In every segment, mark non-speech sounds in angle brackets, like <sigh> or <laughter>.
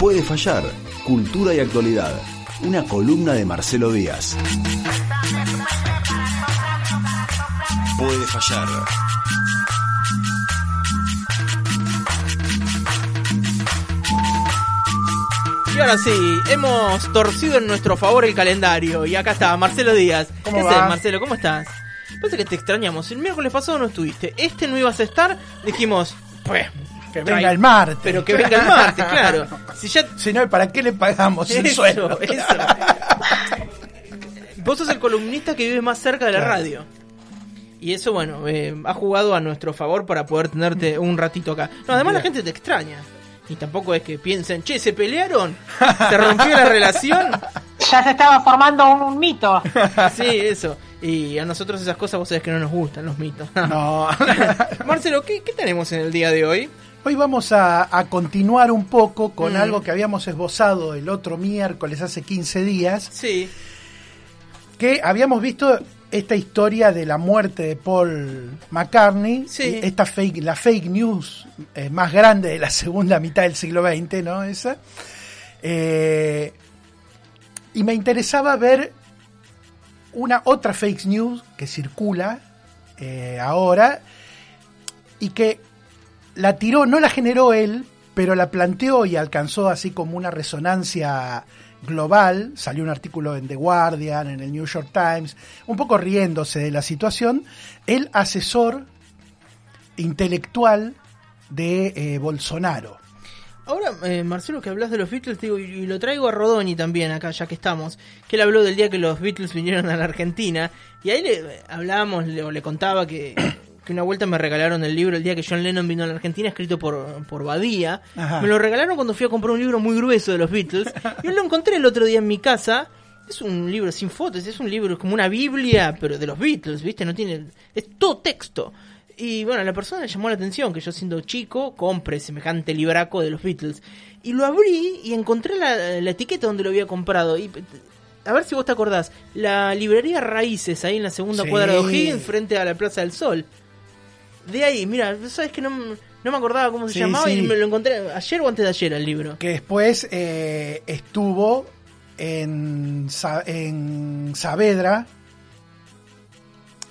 Puede fallar, cultura y actualidad. Una columna de Marcelo Díaz. Puede fallar. Y ahora sí, hemos torcido en nuestro favor el calendario. Y acá está, Marcelo Díaz. ¿Cómo ¿Qué haces, Marcelo? ¿Cómo estás? Parece que te extrañamos. El miércoles pasado no estuviste. Este no ibas a estar. Dijimos, pues. Que venga el martes. Pero que venga el martes, claro. <laughs> Si ya. Si no, ¿para qué le pagamos el Eso, sueldo? eso. <laughs> Vos sos el columnista que vive más cerca de la Claro. radio. Y eso, bueno, eh, ha jugado a nuestro favor para poder tenerte un ratito acá. No, además la gente te extraña. Y tampoco es que piensen, che, ¿se pelearon? ¿Se rompió la relación? <laughs> Ya se estaba formando un, un mito. Sí, eso. Y a nosotros esas cosas vos sabés que no nos gustan, los mitos. No. Marcelo, ¿qué, qué tenemos en el día de hoy? Hoy vamos a, a continuar un poco con Mm. algo que habíamos esbozado el otro miércoles hace 15 días, Sí, que habíamos visto esta historia de la muerte de Paul McCartney, Sí. esta fake, la fake news eh, más grande de la segunda mitad del siglo XX, ¿no? Esa. Eh, y me interesaba ver una otra fake news que circula eh, ahora y que la tiró, no la generó él, pero la planteó y alcanzó así como una resonancia global. Salió un artículo en The Guardian, en el New York Times, un poco riéndose de la situación. El asesor intelectual de eh, Bolsonaro. Ahora, eh, Marcelo, que hablas de los Beatles, digo, y, lo traigo a Rodoni también acá, ya que estamos, que él habló del día que los Beatles vinieron a la Argentina, y ahí le hablábamos, le, o le contaba que, que una vuelta me regalaron el libro el día que John Lennon vino a la Argentina, escrito por, por Badía. Ajá. Me lo regalaron cuando fui a comprar un libro muy grueso de los Beatles, <laughs> y yo lo encontré el otro día en mi casa. Es un libro sin fotos, es un libro como una Biblia, pero de los Beatles, ¿viste? No tiene. Es todo texto. Y bueno, a la persona le llamó la atención que yo siendo chico compre semejante libraco de los Beatles. Y lo abrí y encontré la, la etiqueta donde lo había comprado. Y a ver si vos te acordás. La librería Raíces, ahí en la segunda Sí. cuadra de O'Higgins, frente a la Plaza del Sol. De ahí, mira, sabes que no, no me acordaba cómo se Sí, llamaba sí. y me lo encontré ayer o antes de ayer el libro. que después eh, estuvo en, Sa- en Saavedra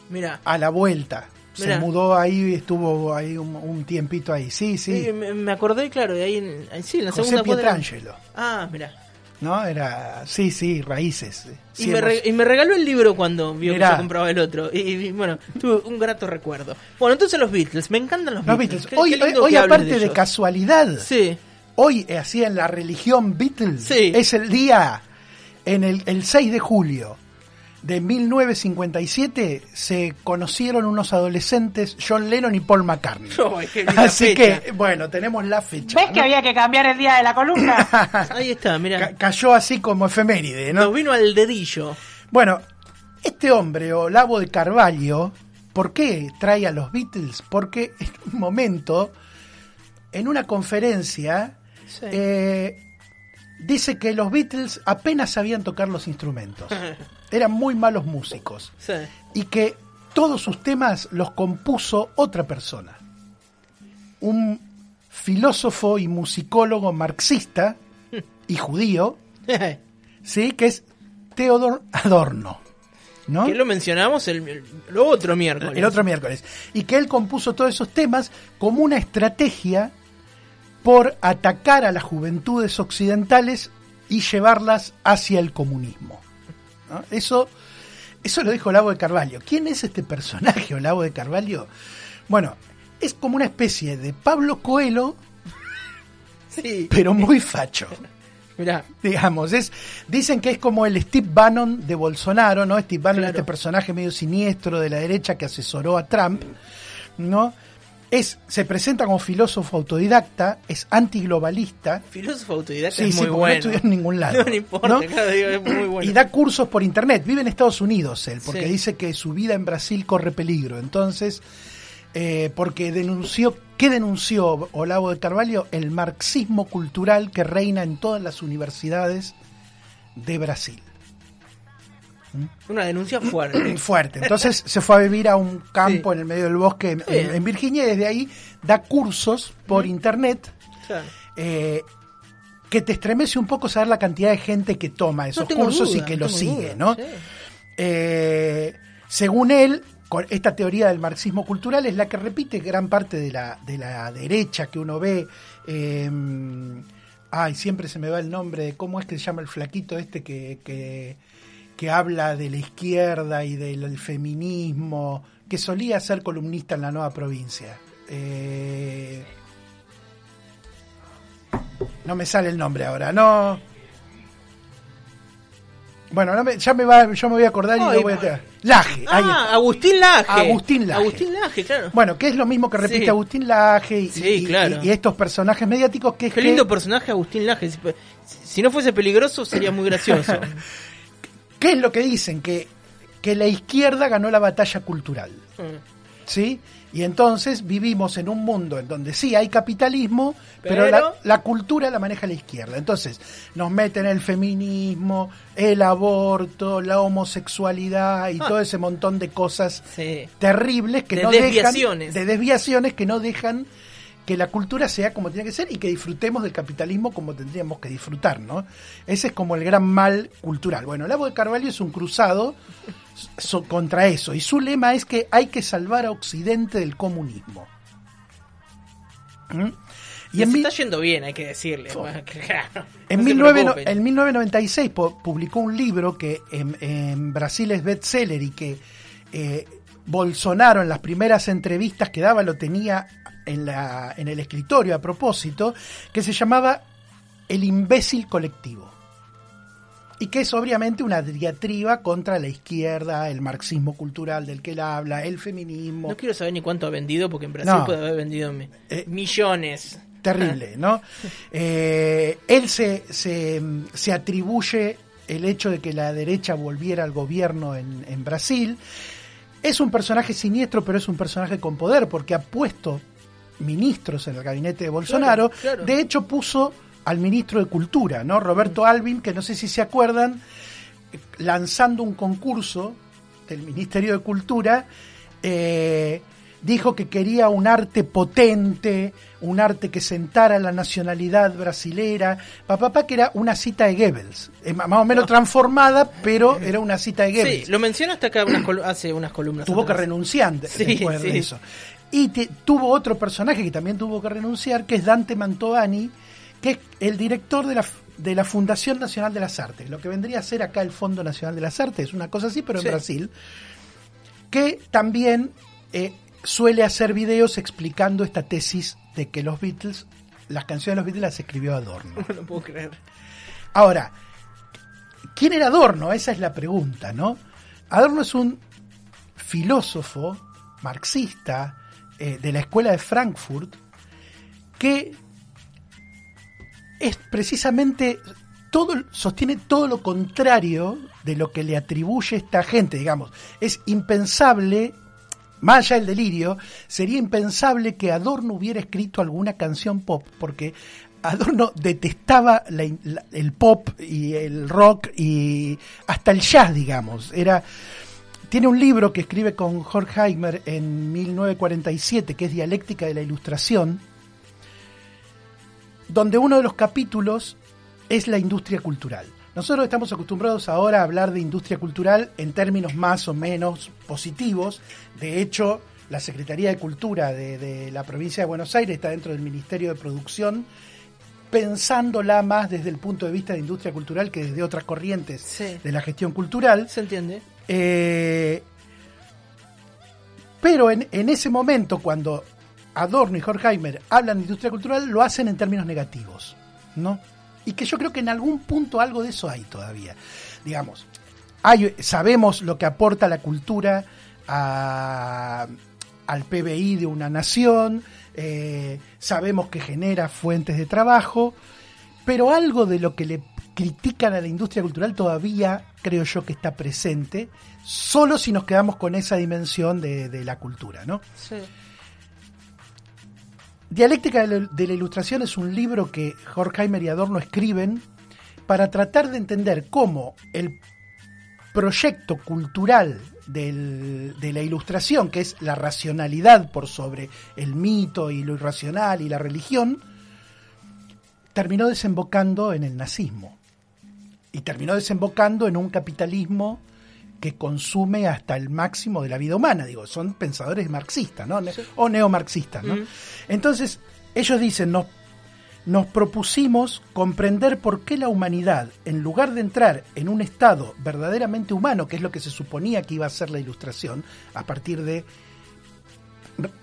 Mira, a la vuelta. Se mudó ahí, estuvo ahí un, un tiempito ahí. Sí, sí. sí, me, me acordé, claro, de ahí, en, ahí sí, en la José segunda cuadra. Pietrangelo, Ah, mira. ¿No? Era, sí, sí, raíces. Y, me re- y me regaló el libro cuando vio Mirá. que yo compraba el otro. Y, y, bueno, tuve un grato recuerdo. Bueno, entonces los Beatles. Me encantan los, Los Beatles. Hoy, hoy aparte de, casualidad, Sí. hoy así en la religión Beatles, Sí. es el día, en el, el 6 de julio de 1957, se conocieron unos adolescentes, John Lennon y Paul McCartney. <laughs> Ay, qué linda Así fecha. que, bueno, tenemos la fecha. ¿Ves que ¿no? había que cambiar el día de la columna? <laughs> Ahí está, Ca- mira. cayó así como efeméride, ¿no? Nos vino al dedillo. Bueno, este hombre, Olavo de Carvalho, ¿por qué trae a los Beatles? Porque en un momento, en una conferencia, Sí. eh, dice que los Beatles apenas sabían tocar los instrumentos. <laughs> Eran muy malos músicos. Sí. Y que todos sus temas los compuso otra persona. Un filósofo y musicólogo marxista y judío, <laughs> ¿sí? que es Theodor Adorno. ¿no? que lo mencionamos el, el- otro miércoles. el otro miércoles. Y que él compuso todos esos temas como una estrategia por atacar a las juventudes occidentales y llevarlas hacia el comunismo. ¿No? Eso, eso lo dijo Olavo de Carvalho. ¿Quién es este personaje, Olavo de Carvalho? Bueno, es como una especie de Pablo Coelho, Sí. pero muy facho. <laughs> Mirá. digamos, es dicen que es como el Steve Bannon de Bolsonaro, ¿no? Steve Bannon, Claro. este personaje medio siniestro de la derecha que asesoró a Trump, ¿no? Es, se presenta como filósofo autodidacta, es antiglobalista, Filósofo autodidacta Sí, es sí, muy porque no bueno. estudió en ningún lado, <laughs> No, no importa, ¿no? claro, digo, es muy bueno. y da cursos por internet. Vive en Estados Unidos él, porque Sí. dice que su vida en Brasil corre peligro. Entonces, eh, porque denunció, ¿qué denunció Olavo de Carvalho? El marxismo cultural que reina en todas las universidades de Brasil. Una denuncia <clears throat> fuerte. Fuerte. Entonces se fue a vivir a un campo Sí. en el medio del bosque en, Virginia y desde ahí da cursos por internet Claro. eh, que te estremece un poco saber la cantidad de gente que toma esos cursos duda, y que no lo tengo sigue, duda, ¿no? sí. Eh, según él, con esta teoría del marxismo cultural es la que repite gran parte de la, de la derecha que uno ve. eh, ay, siempre se me va el nombre de cómo es que se llama el flaquito este que, que, que habla de la izquierda y del feminismo, que solía ser columnista en la nueva provincia. Eh, no me sale el nombre ahora, no. Bueno, no me- ya me va, yo me voy a acordar y lo voy a. Laje, ahí Ah, está. Agustín Laje. Agustín Laje. Agustín Laje, claro. Bueno, que es lo mismo que repite Sí. Agustín Laje y, Sí, y- claro. y- y estos personajes mediáticos que es Qué que- lindo personaje Agustín Laje. Si, si no fuese peligroso, sería muy gracioso. <laughs> ¿Qué es lo que dicen? Que, que la izquierda ganó la batalla cultural. Mm. ¿Sí? Y entonces vivimos en un mundo en donde sí hay capitalismo, pero, Pero- la, la cultura la maneja la izquierda. Entonces nos meten el feminismo, el aborto, la homosexualidad y Ah. todo ese montón de cosas Sí. terribles que De no desviaciones. dejan de desviaciones que no dejan que la cultura sea como tiene que ser y que disfrutemos del capitalismo como tendríamos que disfrutar, ¿no? Ese es como el gran mal cultural. Bueno, Lago de Carvalho es un cruzado so- contra eso y su lema es que hay que salvar a Occidente del comunismo. ¿Mm? Y en, se está yendo bien, hay que decirle. Claro, <laughs> en, no se 19 no- preocupen. en 1996 pu- publicó un libro que en, en Brasil es bestseller y que eh, Bolsonaro en las primeras entrevistas que daba lo tenía en, la, en el escritorio a propósito, que se llamaba El imbécil colectivo. Y que es obviamente una diatriba contra la izquierda, el marxismo cultural del que él habla, el feminismo. No quiero saber ni cuánto ha vendido, porque en Brasil No. puede haber vendido Eh, millones. terrible, ¿no? Eh, él se, se, se atribuye el hecho de que la derecha volviera al gobierno en, en Brasil. Es un personaje siniestro, pero es un personaje con poder, porque ha puesto ministros en el gabinete de Bolsonaro. Claro, claro. De hecho, puso al ministro de Cultura, ¿no? Roberto Alvin, que no sé si se acuerdan, lanzando un concurso del Ministerio de Cultura, eh, dijo que quería un arte potente, un arte que sentara la nacionalidad brasilera, papá, que era una cita de Goebbels, eh, más o menos transformada, pero era una cita de Goebbels Sí, lo menciono hasta acá unas hace unas columnas. tuvo que renunciar Sí, después de eso. Y te- tuvo otro personaje que también tuvo que renunciar, que es Dante Mantovani, que es el director de la, de la Fundación Nacional de las Artes, lo que vendría a ser acá el Fondo Nacional de las Artes, una cosa así, pero en Sí. Brasil, que también eh, suele hacer videos explicando esta tesis de que los Beatles, las canciones de los Beatles las escribió Adorno. <laughs> No lo puedo creer. Ahora, ¿quién era Adorno? Esa es la pregunta, ¿no? Adorno es un filósofo marxista eh, de la escuela de Frankfurt que es precisamente todo sostiene todo lo contrario de lo que le atribuye esta gente, digamos. Es impensable más allá del delirio, sería impensable que Adorno hubiera escrito alguna canción pop, porque Adorno detestaba el pop y el rock y hasta el jazz, digamos. Era, tiene un libro que escribe con Horkheimer en 1947, que es Dialéctica de la Ilustración, donde uno de los capítulos es la industria cultural. Nosotros estamos acostumbrados ahora a hablar de industria cultural en términos más o menos positivos. De hecho, la Secretaría de Cultura de, de la provincia de Buenos Aires está dentro del Ministerio de Producción, pensándola más desde el punto de vista de industria cultural que desde otras corrientes Sí. de la gestión cultural. ¿Se entiende? Eh, pero en, en ese momento, cuando Adorno y Horkheimer hablan de industria cultural, lo hacen en términos negativos, ¿no? Y que yo creo que en algún punto algo de eso hay todavía. Digamos, sabemos lo que aporta la cultura al PBI de una nación, eh, sabemos que genera fuentes de trabajo, pero algo de lo que le critican a la industria cultural todavía creo yo que está presente, solo si nos quedamos con esa dimensión de, de la cultura, ¿no? Sí. Dialéctica de la, Ilustración es un libro que Horkheimer y Adorno escriben para tratar de entender cómo el proyecto cultural del- de la ilustración, que es la racionalidad por sobre el mito y lo irracional y la religión, terminó desembocando en el nazismo. Y terminó desembocando en un capitalismo que consume hasta el máximo de la vida humana. Digo, son pensadores marxistas, ¿no? Ne- O neomarxistas, ¿no? Mm. Entonces, ellos dicen, nos, nos propusimos comprender por qué la humanidad, en lugar de entrar en un estado verdaderamente humano, que es lo que se suponía que iba a ser la ilustración, a partir de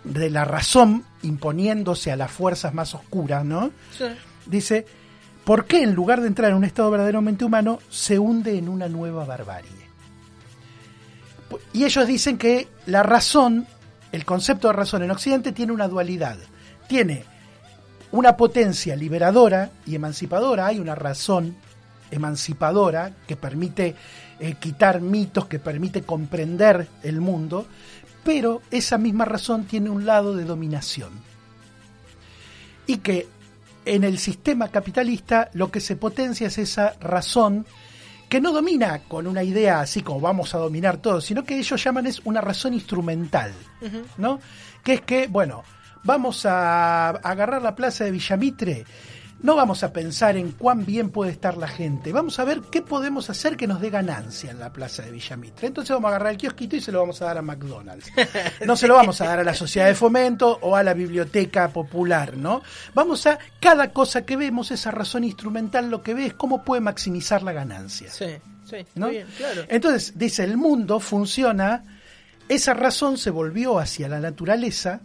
de la razón imponiéndose a las fuerzas más oscuras, ¿no? Sí. Dice, ¿por qué en lugar de entrar en un estado verdaderamente humano se hunde en una nueva barbarie? Y ellos dicen que la razón, el concepto de razón en Occidente tiene una dualidad. Tiene una potencia liberadora y emancipadora, hay una razón emancipadora que permite eh, quitar mitos, que permite comprender el mundo, pero esa misma razón tiene un lado de dominación. Y que en el sistema capitalista lo que se potencia es esa razón que no domina con una idea así como vamos a dominar todo, sino que ellos llaman es una razón instrumental, ¿no? Que es que, bueno, vamos a agarrar la plaza de Villamitre, no vamos a pensar en cuán bien puede estar la gente, vamos a ver qué podemos hacer que nos dé ganancia en la plaza de Villamitre. Entonces vamos a agarrar el kiosquito y se lo vamos a dar a McDonald's. No se lo vamos a dar a la sociedad de fomento o a la biblioteca popular, ¿no? Vamos a, cada cosa que vemos, esa razón instrumental, lo que ve es cómo puede maximizar la ganancia. Sí, sí, ¿no? bien, claro. Entonces, dice, el mundo funciona, esa razón se volvió hacia la naturaleza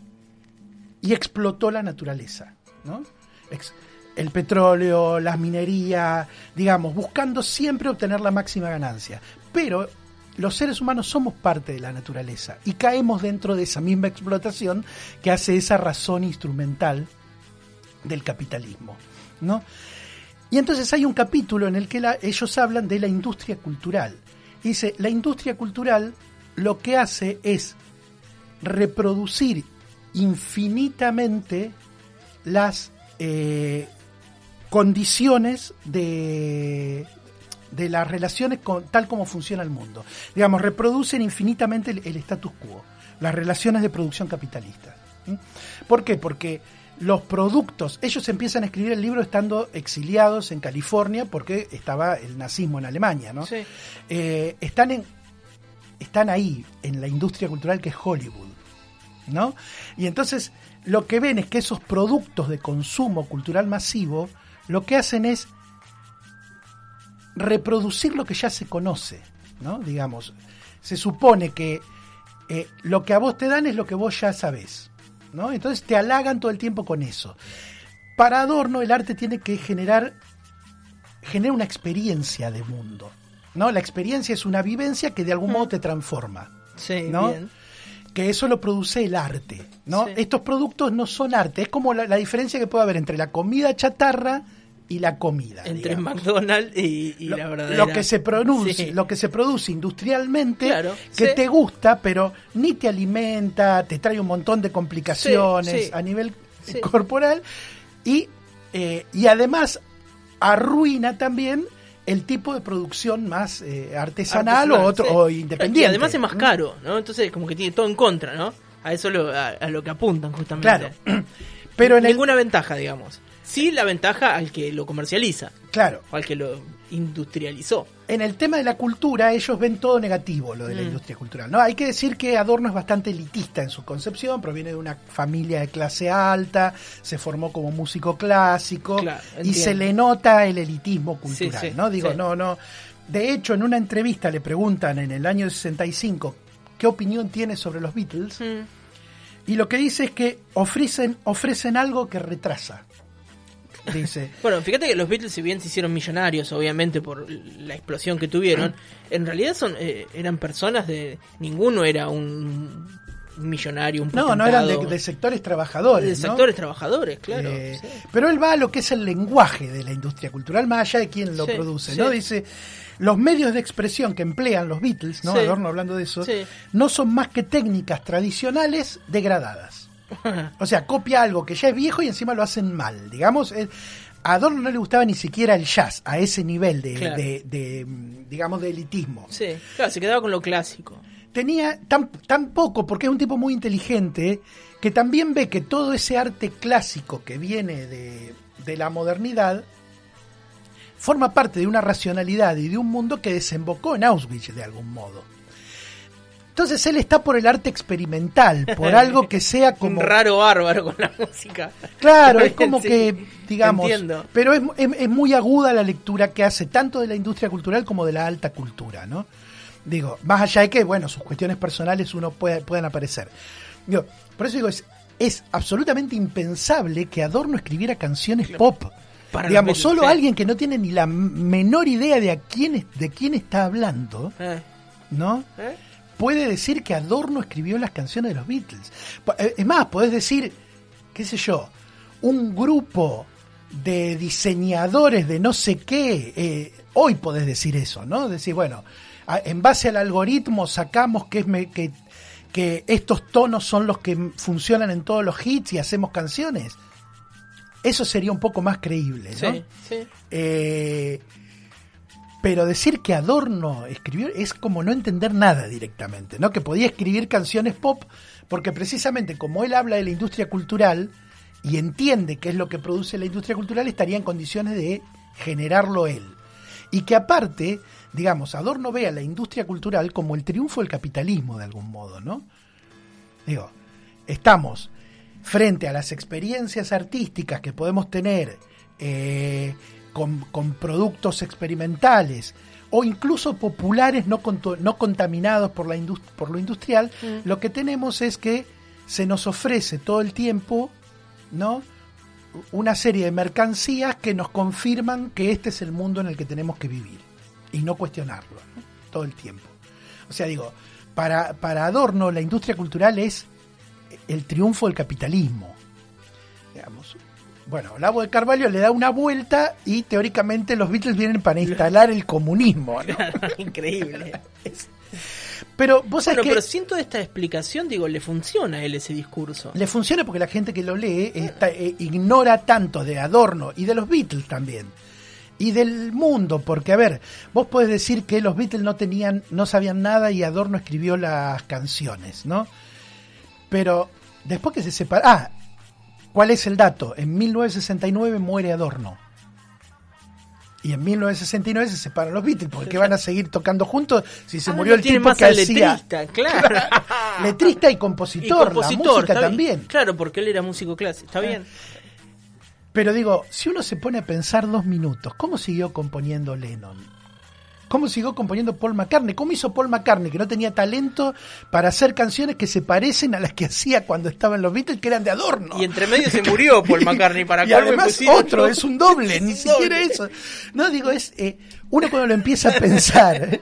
y explotó la naturaleza, ¿no? Ex- el petróleo, las minerías, digamos, buscando siempre obtener la máxima ganancia. Pero los seres humanos somos parte de la naturaleza y caemos dentro de esa misma explotación que hace esa razón instrumental del capitalismo, ¿no? Y entonces hay un capítulo en el que ellos hablan de la industria cultural. Dice, la industria cultural lo que hace es reproducir infinitamente las eh, condiciones de, de las relaciones con, tal como funciona el mundo. Digamos, reproducen infinitamente el, el status quo, las relaciones de producción capitalista. ¿Por qué? Porque los productos, ellos empiezan a escribir el libro estando exiliados en California porque estaba el nazismo en Alemania, ¿no? Sí. Eh, están en están ahí en la industria cultural que es Hollywood, ¿no? Y entonces lo que ven es que esos productos de consumo cultural masivo lo que hacen es reproducir lo que ya se conoce, ¿no? Digamos, se supone que eh, lo que a vos te dan es lo que vos ya sabés, ¿no? Entonces te halagan todo el tiempo con eso. Para Adorno el arte tiene que generar genera una experiencia de mundo, ¿no? La experiencia es una vivencia que de algún modo te transforma, Sí, ¿no? bien. que eso lo produce el arte, ¿no? Sí. Estos productos no son arte, es como la, la diferencia que puede haber entre la comida chatarra y la comida. Entre digamos. McDonald's y, y lo, la verdadera. lo que se produce, Sí. lo que se produce industrialmente, Claro, que sí. te gusta, pero ni te alimenta, te trae un montón de complicaciones Sí, a nivel corporal y, eh, y además arruina también el tipo de producción más eh, artesanal, o otro o independiente. Y además es más caro, ¿no? Entonces como que tiene todo en contra, ¿no? A eso lo, a, a lo que apuntan justamente. Claro. <clears throat> Pero en el, Ninguna ventaja, digamos. Sí la ventaja al que lo comercializa, claro, o al que lo industrializó. en el tema de la cultura ellos ven todo negativo lo de la Mm. industria cultural. ¿no? Hay que decir que Adorno es bastante elitista en su concepción, proviene de una familia de clase alta, se formó como músico clásico Claro, y se le nota el elitismo cultural. Sí, sí, ¿no? Digo, sí. no, no. De hecho, en una entrevista le preguntan en el año 65 qué opinión tiene sobre los Beatles Mm. y lo que dice es que ofrecen, ofrecen algo que retrasa. Dice, <laughs> Bueno, fíjate que los Beatles, si bien se hicieron millonarios, obviamente por la explosión que tuvieron, <clears throat> en realidad son eh, eran personas de. Ninguno era un millonario, un no, no eran de, sectores trabajadores. De ¿no? sectores trabajadores, claro. Eh, sí. Pero él va a lo que es el lenguaje de la industria cultural, más allá de quién lo Sí, produce, sí. ¿no? Dice, los medios de expresión que emplean los Beatles, ¿no? Adorno hablando de eso, no son más que técnicas tradicionales degradadas. O sea, copia algo que ya es viejo y encima lo hacen mal, digamos. a Adorno no le gustaba ni siquiera el jazz, a ese nivel de, Claro. de- de, digamos, de elitismo. Sí, claro, se quedaba con lo clásico. Tenía tan, tan poco, porque es un tipo muy inteligente, que también ve que todo ese arte clásico que viene de, de la modernidad forma parte de una racionalidad y de un mundo que desembocó en Auschwitz de algún modo. Entonces él está por el arte experimental, por algo que sea <laughs> como... Un raro bárbaro con la música. Claro, <laughs> es como Sí, que, digamos, entiendo. pero es, es- es muy aguda la lectura que hace tanto de la industria cultural como de la alta cultura, ¿no? Digo, más allá de que, bueno, sus cuestiones personales uno puede, puedan aparecer. Digo, por eso digo, es, es absolutamente impensable que Adorno escribiera canciones pop. Para digamos, solo alguien que no tiene ni la menor idea de a quién, de quién está hablando, Eh, ¿no? eh. Puede decir que Adorno escribió las canciones de los Beatles. Eh, Es más, podés decir, qué sé yo, un grupo de diseñadores de no sé qué, eh, hoy podés decir eso, ¿no? Decir, bueno, en base al algoritmo sacamos que, es me- que, que estos tonos son los que funcionan en todos los hits y hacemos canciones. Eso sería un poco más creíble, ¿no? Sí, sí. Eh, pero decir que Adorno escribió es como no entender nada directamente, ¿no? Que podía escribir canciones pop porque precisamente como él habla de la industria cultural y entiende qué es lo que produce la industria cultural, estaría en condiciones de generarlo él. Y que aparte, digamos, Adorno ve a la industria cultural como el triunfo del capitalismo de algún modo, ¿no? Digo, estamos frente a las experiencias artísticas que podemos tener eh, con, con productos experimentales o incluso populares no, no contaminados por, la por lo industrial, lo que tenemos es que se nos ofrece todo el tiempo ¿no? una serie de mercancías que nos confirman que este es el mundo en el que tenemos que vivir y no cuestionarlo ¿no? todo el tiempo. O sea, digo, para, para Adorno la industria cultural es el triunfo del capitalismo. Digamos. Bueno, Lavo de Carvalho le da una vuelta y teóricamente los Beatles vienen para instalar el comunismo. ¿no? <laughs> Increíble. Pero vos sabés Bueno, que pero siento esta explicación, digo, le funciona a él ese discurso. le funciona porque la gente que lo lee está- eh, ignora tanto de Adorno y de los Beatles también. Y del mundo, porque a ver, vos podés decir que los Beatles no tenían, no sabían nada y Adorno escribió las canciones, ¿no? Pero después que se separa, ah, ¿cuál es el dato? En 1969 muere Adorno. Y en 1969 se separan los Beatles, porque van a seguir tocando juntos si se Ah, murió el tipo más que hacía letrista, <laughs> claro. letrista y Y compositor, compositor, la música bien. también. Claro, porque él era músico clásico. Está bien. Pero digo, si uno se pone a pensar dos minutos, ¿cómo siguió componiendo Lennon? ¿Cómo siguió componiendo Paul McCartney? ¿Cómo hizo Paul McCartney, que no tenía talento para hacer canciones que se parecen a las que <laughs> hacía cuando estaba en los Beatles, que eran de adorno? Y entre medio se murió <laughs> Paul McCartney para y además pusieron otro, es un doble, <laughs> Es ni un siquiera eso. No, digo, es eh, uno cuando lo empieza a pensar.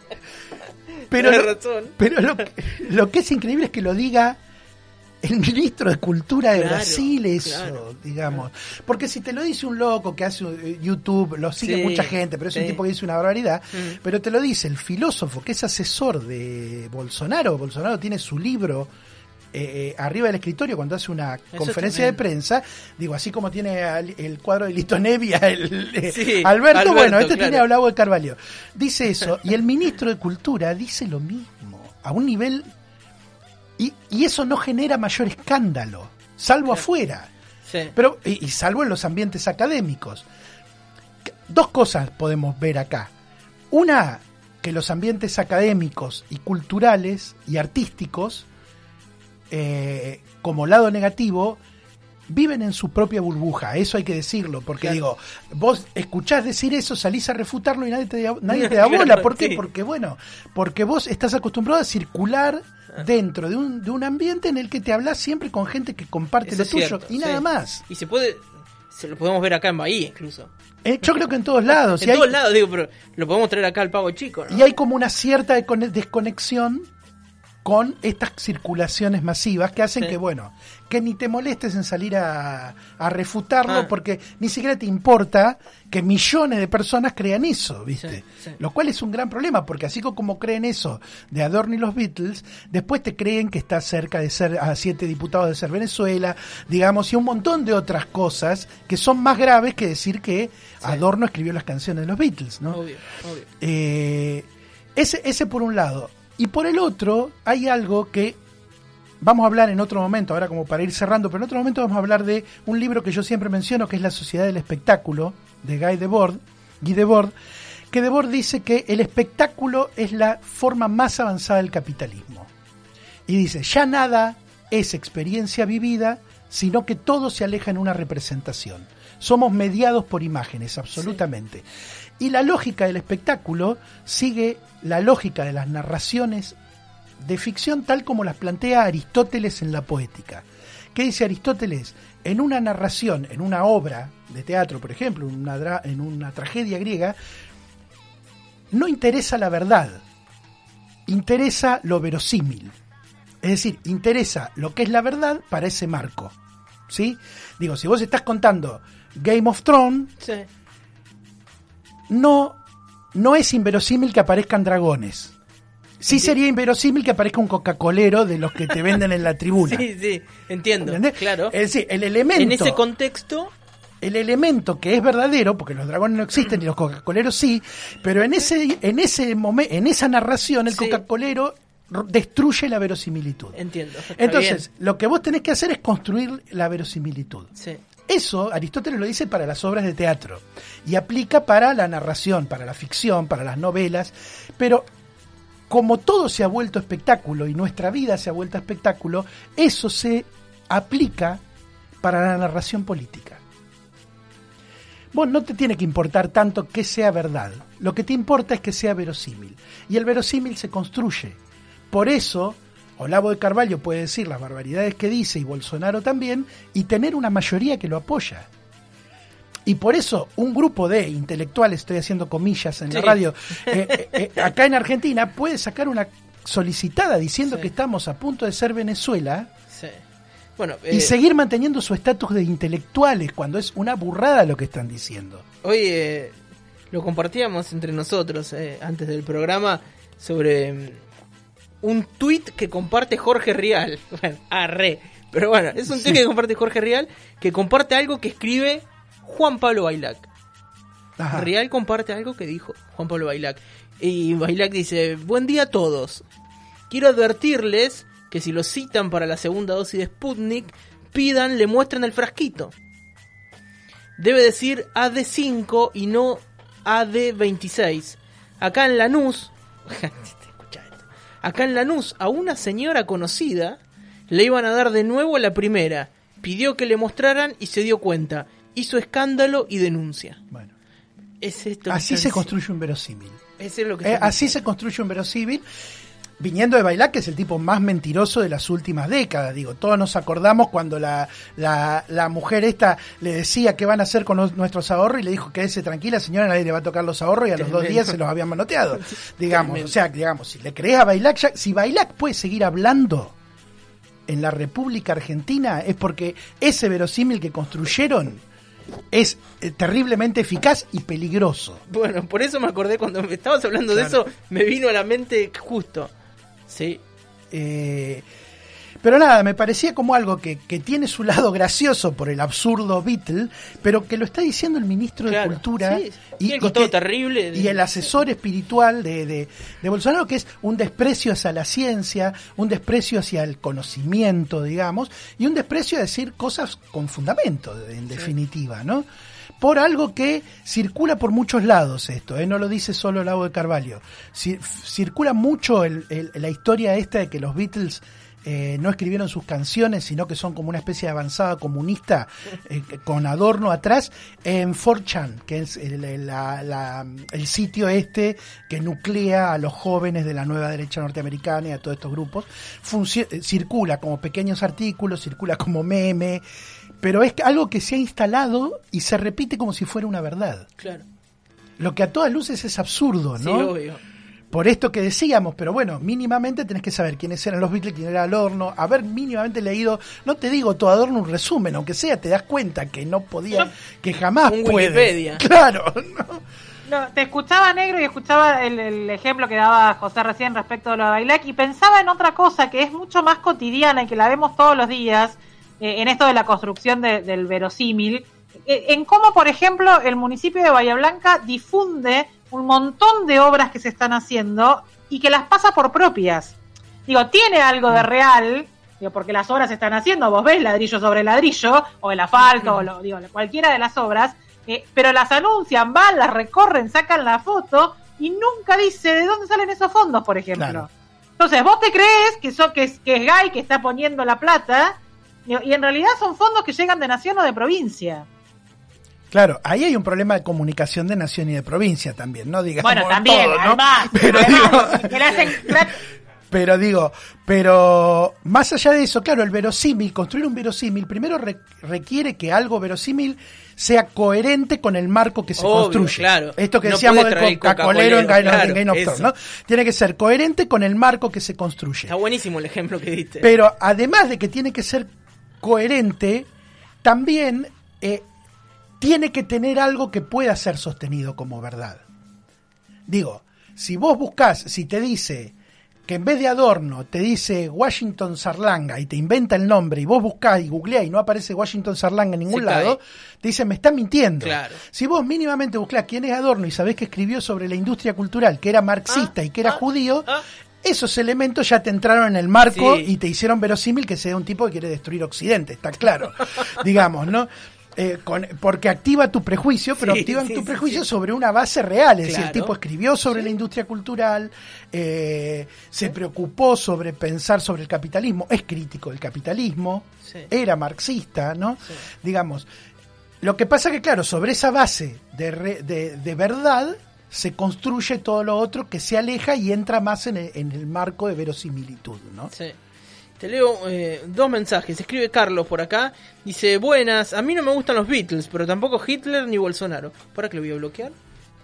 Pero, razón. pero lo, lo que es increíble es que lo diga el ministro de Cultura de Claro, Brasil, eso, claro, digamos. Porque si te lo dice un loco que hace eh, YouTube, lo sigue Sí, mucha gente, pero es un tipo que dice una barbaridad, Mm. pero te lo dice el filósofo que es asesor de Bolsonaro. Bolsonaro tiene su libro eh, eh, arriba del escritorio cuando hace una conferencia de prensa, digo, así como tiene al- el cuadro de Lito Nevia, <laughs> el, eh, Sí, Alberto, Alberto, bueno, este claro. tiene a Olavo de Carvalho. Dice eso, y el ministro de Cultura dice lo mismo, a un nivel... Y, y eso no genera mayor escándalo, salvo afuera, Sí. pero y, y salvo en los ambientes académicos. Dos cosas podemos ver acá. Una, que los ambientes académicos y culturales y artísticos, eh, como lado negativo, viven en su propia burbuja, eso hay que decirlo, porque Claro. digo, vos escuchás decir eso, salís a refutarlo y nadie te da, nadie te da <laughs> bola, Claro, ¿por qué? sí. Porque bueno, porque vos estás acostumbrado a circular Ah. dentro de un, de un ambiente en el que te hablas siempre con gente que comparte Eso lo tuyo cierto, y nada sí. más. Y se puede. Se lo podemos ver acá en Bahía incluso. Eh, yo creo que en todos <laughs> lados. en hay, todos lados, digo, pero lo podemos traer acá al pavo chico, ¿no? y hay como una cierta desconexión con estas circulaciones masivas que hacen Sí. que, bueno, que ni te molestes en salir a, a refutarlo Ah. porque ni siquiera te importa que millones de personas crean eso, ¿viste? Sí, sí. Lo cual es un gran problema porque así co- como creen eso de Adorno y los Beatles, después te creen que está cerca de ser a siete diputados de ser Venezuela, digamos, y un montón de otras cosas que son más graves que decir que Adorno escribió las canciones de los Beatles, ¿no? Obvio, obvio. Eh, ese, ese por un lado. Y por el otro, hay algo que vamos a hablar en otro momento, ahora como para ir cerrando, pero en otro momento vamos a hablar de un libro que yo siempre menciono, que es La Sociedad del Espectáculo, de Guy Debord, Guy Debord, que Debord dice que el espectáculo es la forma más avanzada del capitalismo. Y dice, ya nada es experiencia vivida, sino que todo se aleja en una representación. Somos mediados por imágenes, absolutamente. Y la lógica del espectáculo sigue la lógica de las narraciones de ficción tal como las plantea Aristóteles en la poética. ¿Qué dice Aristóteles? En una narración, en una obra de teatro, por ejemplo, en una, dra- en una tragedia griega, no interesa la verdad, interesa lo verosímil. Es decir, interesa lo que es la verdad para ese marco. ¿Sí? Digo, si vos estás contando Game of Thrones, Sí. no, no es inverosímil que aparezcan dragones. Sí sería inverosímil que aparezca un Coca-Colero de los que te venden en la tribuna. <laughs> Sí, sí, entiendo. ¿Entendés? Claro. Es decir, el elemento, En ese contexto, el elemento que es verdadero, porque los dragones no existen y los Coca-Coleros sí, pero en ese, en ese momento, en esa narración, el Sí. Coca-Colero destruye la verosimilitud. entiendo. Entonces, bien. lo que vos tenés que hacer es construir la verosimilitud. Sí. Eso Aristóteles lo dice para las obras de teatro y aplica para la narración, para la ficción, para las novelas, pero como todo se ha vuelto espectáculo y nuestra vida se ha vuelto espectáculo, eso se aplica para la narración política. Vos no te tiene que importar tanto que sea verdad, lo que te importa es que sea verosímil y el verosímil se construye. Por eso, Olavo de Carvalho puede decir las barbaridades que dice y Bolsonaro también y tener una mayoría que lo apoya. Y por eso un grupo de intelectuales, estoy haciendo comillas en la radio, eh, <laughs> eh, eh, acá en Argentina puede sacar una solicitada diciendo Sí. que estamos a punto de ser Venezuela Sí. Bueno, y seguir manteniendo su estatus de intelectuales cuando es una burrada lo que están diciendo. hoy eh, lo compartíamos entre nosotros antes del programa sobre mm, un tuit que comparte Jorge Rial. <laughs> Bueno, arre. Pero bueno, es un tuit que comparte Jorge Rial que comparte algo que escribe Juan Pablo Bailac. Ajá. Real comparte algo que dijo Juan Pablo Bailac. Y Bailac dice, buen día a todos. Quiero advertirles que si lo citan para la segunda dosis de Sputnik, pidan, le muestren el frasquito. Debe decir AD5 y no AD26. Acá en Lanús, <laughs> acá en Lanús a una señora conocida le iban a dar de nuevo la primera. Pidió que le mostraran y se dio cuenta. Hizo escándalo y denuncia. Bueno, Es esto así se construye un verosímil. Eso es lo que Eh, así se construye un verosímil. Viniendo de Bailac, que es el tipo más mentiroso de las últimas décadas. Digo, todos nos acordamos cuando la, la, la mujer esta le decía qué van a hacer con los- nuestros ahorros y le dijo, quédese tranquila, señora, nadie le va a tocar los ahorros y a los dos días se los habían manoteado. <laughs> digamos, Tremendo. o sea, digamos, si le crees a Bailac, ya- si Bailac puede seguir hablando en la República Argentina es porque ese verosímil que construyeron es eh, terriblemente eficaz y peligroso. Bueno, por eso me acordé cuando me estabas hablando de eso, me vino a la mente justo. Sí, Eh, pero nada, me parecía como algo que, que tiene su lado gracioso por el absurdo Beatle, pero que lo está diciendo el ministro Claro, de Cultura sí, tiene el terrible de- y el asesor espiritual de, de, de Bolsonaro, que es un desprecio hacia la ciencia, un desprecio hacia el conocimiento, digamos, y un desprecio a decir cosas con fundamento, en definitiva, ¿no? por algo que circula por muchos lados esto, ¿eh? no lo dice solo Lago de Carvalho. Cir- circula mucho el- el- la historia esta de que los Beatles eh, no escribieron sus canciones, sino que son como una especie de avanzada comunista eh, con adorno atrás en 4chan, que es el, la- la- el sitio este que nuclea a los jóvenes de la nueva derecha norteamericana y a todos estos grupos. Eh, circula como pequeños artículos, circula como meme, pero es algo que se ha instalado y se repite como si fuera una verdad. claro. Lo que a todas luces es absurdo, Sí, ¿no? obvio. Por esto que decíamos, pero bueno, mínimamente tenés que saber quiénes eran los Beatles, quién era Adorno, haber mínimamente leído, no te digo todo Adorno un resumen, aunque sea, te das cuenta que no podía, que jamás Un puede. Wikipedia. <laughs> Claro, ¿no? No, te escuchaba negro y escuchaba el, el ejemplo que daba José recién respecto de lo de Bailac y pensaba en otra cosa que es mucho más cotidiana y que la vemos todos los días eh, en esto de la construcción de- del verosímil, eh, en cómo, por ejemplo, el municipio de Bahía Blanca difunde un montón de obras que se están haciendo y que las pasa por propias. Digo, tiene algo de real, digo, porque las obras se están haciendo, vos ves ladrillo sobre ladrillo, o el asfalto, o lo, digo, cualquiera de las obras, eh, pero las anuncian, van, las recorren, sacan la foto y nunca dice de dónde salen esos fondos, por ejemplo. Claro. Entonces, vos te crees que, so- que, es, que es Guy que está poniendo la plata y, y en realidad son fondos que llegan de nación o de provincia. Claro, ahí hay un problema de comunicación de nación y de provincia también, ¿no? Digamos Bueno, también, todo, ¿no? además, <laughs> Pero además, digo, hacen Pero digo, pero más allá de eso, claro, el verosímil, construir un verosímil, primero re- requiere que algo verosímil sea coherente con el marco que se Obvio, construye. claro. Esto que No decíamos del traer Coca-Colero en Game, Game of Thrones, ¿no? Tiene que ser coherente con el marco que se construye. Está buenísimo el ejemplo que diste. Pero además de que tiene que ser coherente, también eh, tiene que tener algo que pueda ser sostenido como verdad. Digo, si vos buscas, si te dice que en vez de Adorno te dice Washington Sarlanga y te inventa el nombre y vos buscás y googleás y no aparece Washington Sarlanga en ningún lado, te dicen me está mintiendo. Claro. Si vos mínimamente buscás quién es Adorno y sabés que escribió sobre la industria cultural, que era marxista Ah, y que era ah, judío, ah. esos elementos ya te entraron en el marco Sí. y te hicieron verosímil que sea un tipo que quiere destruir Occidente, está claro, <laughs> digamos, ¿no? Eh, con- porque activa tu prejuicio, pero Sí, activan sí, tu prejuicio sí. sobre una base real. Es decir, el tipo escribió sobre la industria cultural, eh, se preocupó sobre pensar sobre el capitalismo, es crítico del capitalismo, era marxista, ¿no? Digamos, lo que pasa que, claro, sobre esa base de, re- de, de verdad se construye todo lo otro que se aleja y entra más en el, en el marco de verosimilitud, ¿no? Sí. Te leo eh, dos mensajes. Escribe Carlos por acá. Dice, buenas, a mí no me gustan los Beatles, pero tampoco Hitler ni Bolsonaro. ¿Para qué lo voy a bloquear?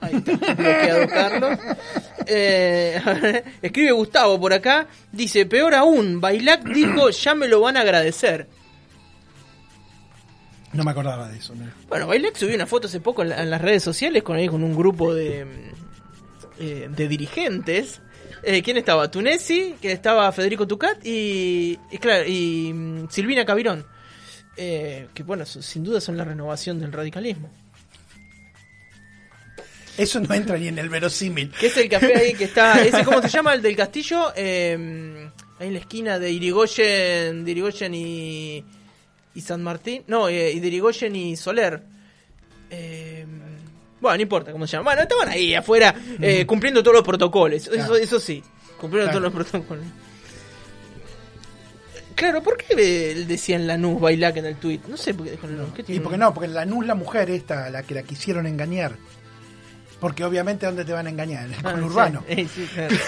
Ahí está, <laughs> bloqueado Carlos. Eh, escribe Gustavo por acá. Dice, peor aún, Bailac dijo, <clears throat> ya me lo van a agradecer. No me acordaba de eso. mira. Bueno, Bailac subió una foto hace poco en, la- en las redes sociales con, ahí, con un grupo de, eh, de dirigentes. Eh, ¿Quién estaba? Tunesi, que estaba Federico Tucat y, y, claro, y mm, Silvina Cabirón. Eh, que bueno, sin duda son la renovación del radicalismo. Eso no entra ni en el verosímil. Que es el café ahí que está. <laughs> Ese, ¿Cómo se llama? El del castillo. Eh, ahí en la esquina de Irigoyen, de Irigoyen y, y San Martín. No, eh, y de Irigoyen y Soler. Eh, bueno, no importa cómo se llama. Bueno, estaban ahí afuera eh, cumpliendo todos los protocolos. Eso, eso sí, cumpliendo Claro. todos los protocolos. Claro, ¿por qué eh, decían Lanús Bailac en el tweet? No sé por qué dijo Lanús. ¿Qué Y tiene? porque no, porque la NUS, la mujer esta, la que la quisieron engañar. Porque obviamente, ¿dónde te van a engañar? En el Ah, conurbano. sí, sí, claro. <laughs>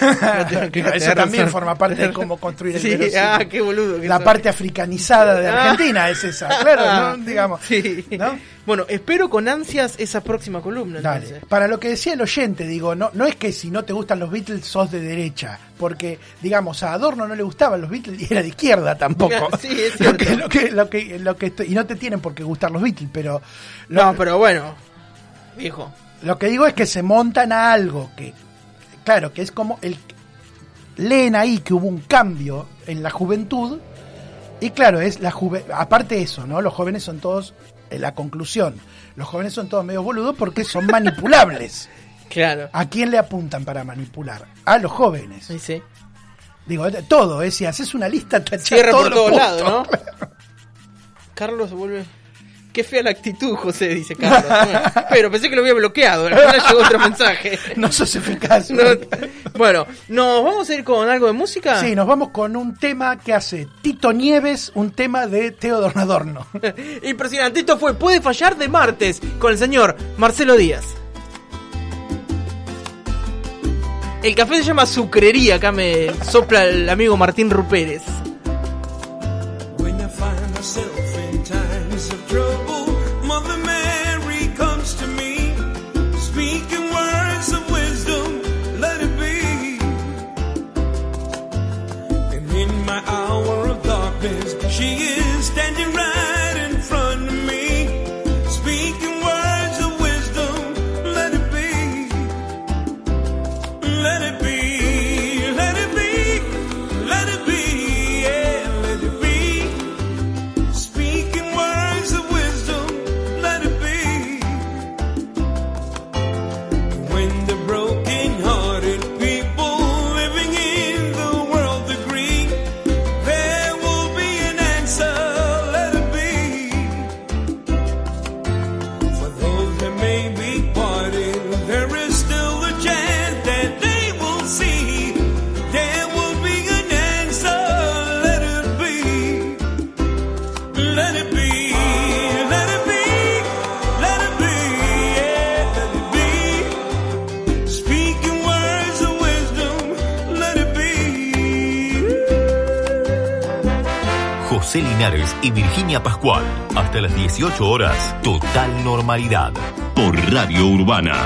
No, tenés- Eso también razón. forma parte de cómo construir el Sí, ah, qué boludo. que La parte africanizada de Ah. Argentina es esa, claro, ¿no? <laughs> Digamos. Bueno, espero con ansias esa próxima columna. Dale. Para lo que decía el oyente, digo, no, no es que si no te gustan los Beatles sos de derecha, porque, digamos, a Adorno no le gustaban los Beatles y era de izquierda tampoco. <laughs> Sí, es Lo que, lo que, lo que, lo que estoy- y no te tienen por qué gustar los Beatles, pero lo, No, pero bueno, viejo. Lo que digo es que se montan a algo que, claro, que es como el leen ahí que hubo un cambio en la juventud y claro, es la juve, aparte de eso, ¿no? Los jóvenes son todos en la conclusión. Los jóvenes son todos medio boludos porque son <laughs> manipulables. Claro. ¿A quién le apuntan para manipular? A los jóvenes. Sí, sí. Digo, todo, es si haces una lista, te Cierra por todos puntos. lados, ¿no? Carlos vuelve. Qué fea la actitud, José, dice Carlos. <laughs> Pero pensé que lo había bloqueado. Final llegó otro mensaje. <laughs> No sos eficaz. No- bueno, ¿nos vamos a ir con algo de música? Sí, nos vamos con un tema que hace Tito Nieves, un tema de Teodoro Adorno. <laughs> Impresionante. Esto fue Puede fallar de martes con el señor Marcelo Díaz. El café se llama Sucrería. Acá me sopla el amigo Martín Rupérez. Por Radio Urbana.